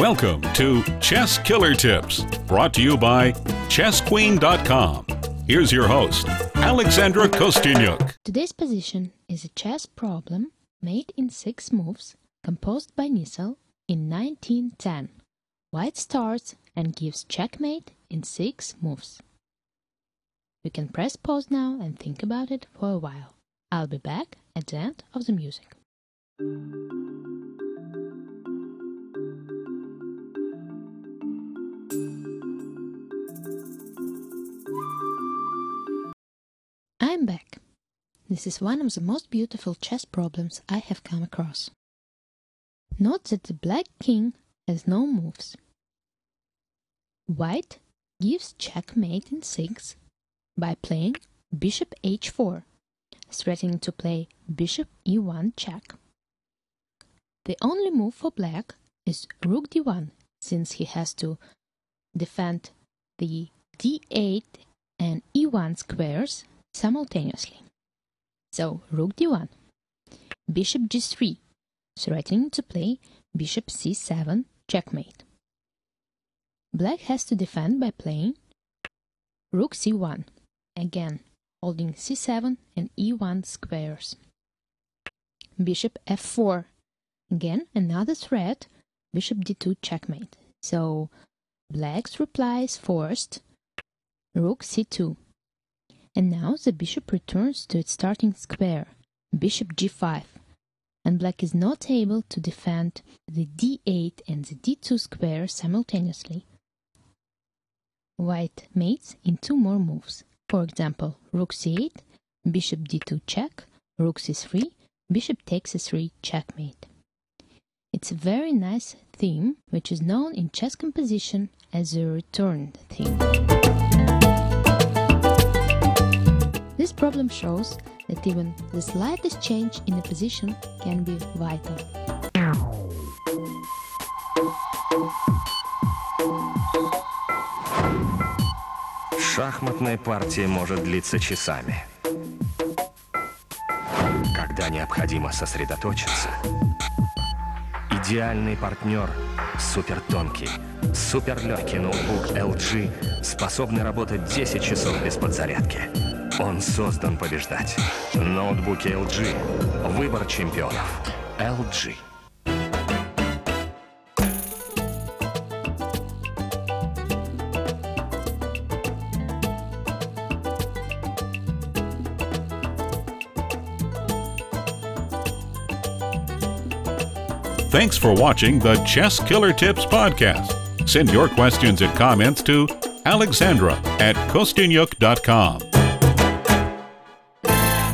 Welcome to Chess Killer Tips, brought to you by ChessQueen.com. Here's your host, Alexandra Kosteniuk. Today's position is a chess problem made in six moves, composed by Nissl in 1910. White starts and gives checkmate in six moves. You can press pause now and think about it for a while. I'll be back at the end of the music. Back. This is one of the most beautiful chess problems I have come across. Note that the black king has no moves. White gives checkmate in 6 by playing bishop h4, threatening to play bishop e1 check. The only move for black is rook d1, since he has to defend the d8 and e1 squares simultaneously. So rook d1, bishop g3, threatening to play bishop c7 checkmate. Black has to defend by playing rook c1, again holding c7 and e1 squares. Bishop f4, again another threat, bishop d2 checkmate. So black's reply is forced, rook c2. And now the bishop returns to its starting square, bishop g5, and black is not able to defend the d8 and the d2 square simultaneously. White mates in two more moves. For example, rook c8, bishop d2 check, rook c3, bishop takes c3 checkmate. It's a very nice theme which is known in chess composition as the return theme. Problem shows that even the slightest change in a position can be vital. Шахматная партия может длиться часами. Когда необходимо сосредоточиться, идеальный партнер – супертонкий, суперлегкий ноутбук LG, способный работать 10 часов без подзарядки. Он создан побеждать. Ноутбуки LG. Выбор чемпионов. LG. Thanks for watching the Chess Killer Tips podcast. Send your questions and comments to alexandra at kosteniuk.com.